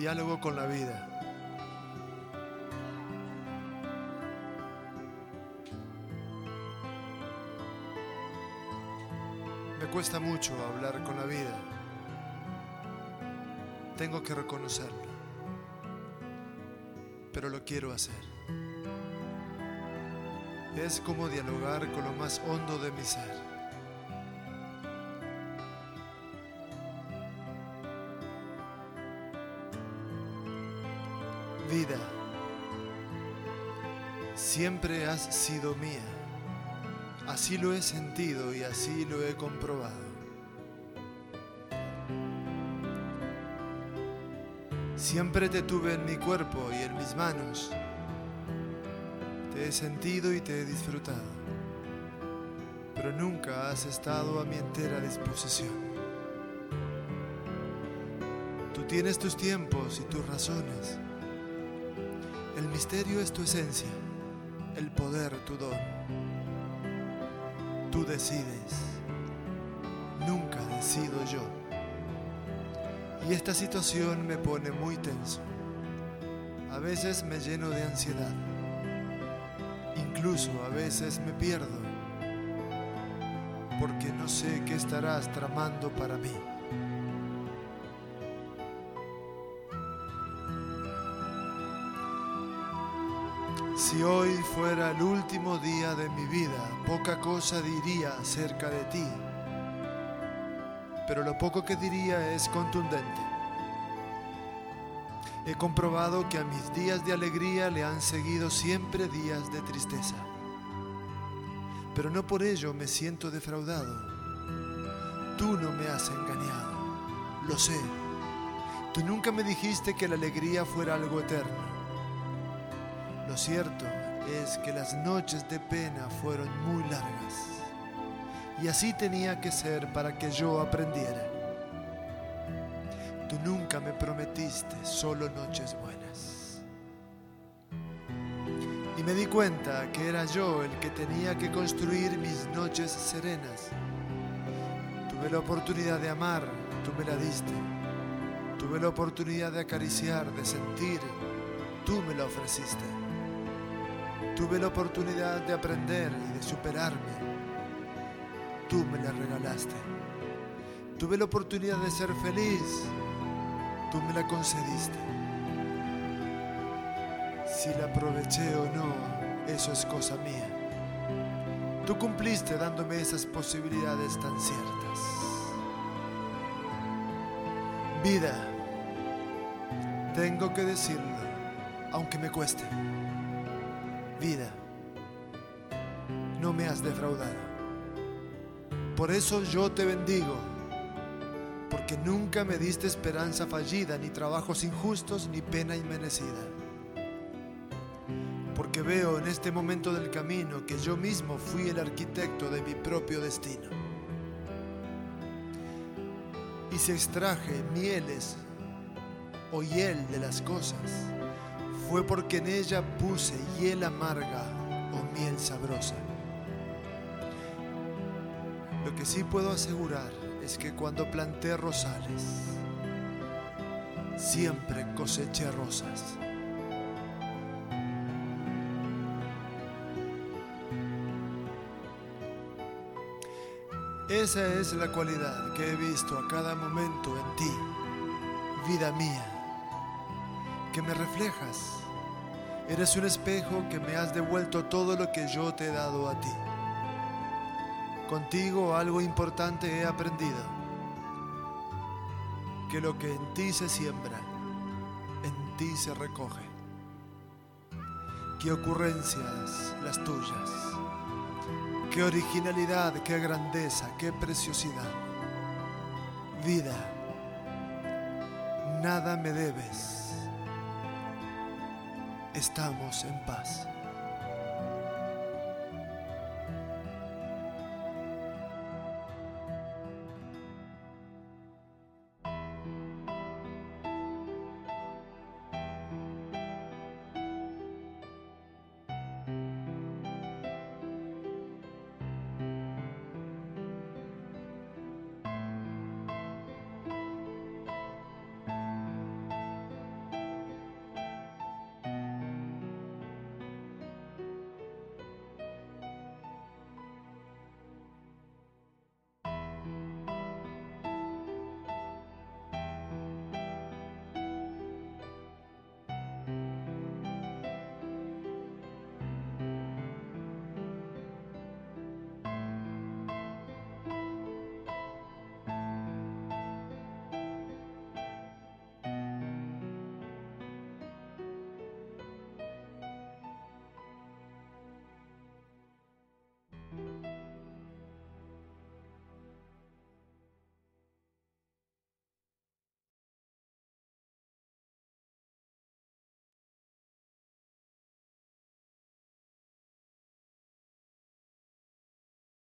Diálogo con la vida. Me cuesta mucho hablar con la vida. Tengo que reconocerlo. Pero lo quiero hacer. Es como dialogar con lo más hondo de mi ser. Vida, siempre has sido mía. Así lo he sentido y así lo he comprobado. Siempre te tuve en mi cuerpo y en mis manos. Te he sentido y te he disfrutado. Pero nunca has estado a mi entera disposición. Tú tienes tus tiempos y tus razones. El misterio es tu esencia, el poder tu don. Tú decides, nunca decido yo. Y esta situación me pone muy tenso. A veces me lleno de ansiedad. Incluso a veces me pierdo. Porque no sé qué estarás tramando para mí. Si hoy fuera el último día de mi vida, poca cosa diría acerca de ti, pero lo poco que diría es contundente. He comprobado que a mis días de alegría le han seguido siempre días de tristeza, pero no por ello me siento defraudado. Tú no me has engañado, lo sé. Tú nunca me dijiste que la alegría fuera algo eterno. Lo cierto es que las noches de pena fueron muy largas. Y así tenía que ser para que yo aprendiera. Tú nunca me prometiste solo noches buenas. Y me di cuenta que era yo el que tenía que construir mis noches serenas. Tuve la oportunidad de amar, tú me la diste. Tuve la oportunidad de acariciar, de sentir, tú me la ofreciste. Tuve la oportunidad de aprender y de superarme. Tú me la regalaste. Tuve la oportunidad de ser feliz. Tú me la concediste. Si la aproveché o no, eso es cosa mía. Tú cumpliste dándome esas posibilidades tan ciertas. Vida, tengo que decirlo, aunque me cueste vida, no me has defraudado. Por eso yo te bendigo, porque nunca me diste esperanza fallida, ni trabajos injustos, ni pena inmerecida. Porque veo en este momento del camino que yo mismo fui el arquitecto de mi propio destino. Y si extraje mieles o hiel de las cosas, fue porque en ella puse hiel amarga o miel sabrosa. Lo que sí puedo asegurar es que cuando planté rosales, siempre coseché rosas. Esa es la cualidad que he visto a cada momento en ti, vida mía, que me reflejas. Eres un espejo que me has devuelto todo lo que yo te he dado a ti. Contigo algo importante he aprendido, que lo que en ti se siembra, en ti se recoge. Qué ocurrencias las tuyas, qué originalidad, qué grandeza, qué preciosidad. Vida, nada me debes, estamos en paz.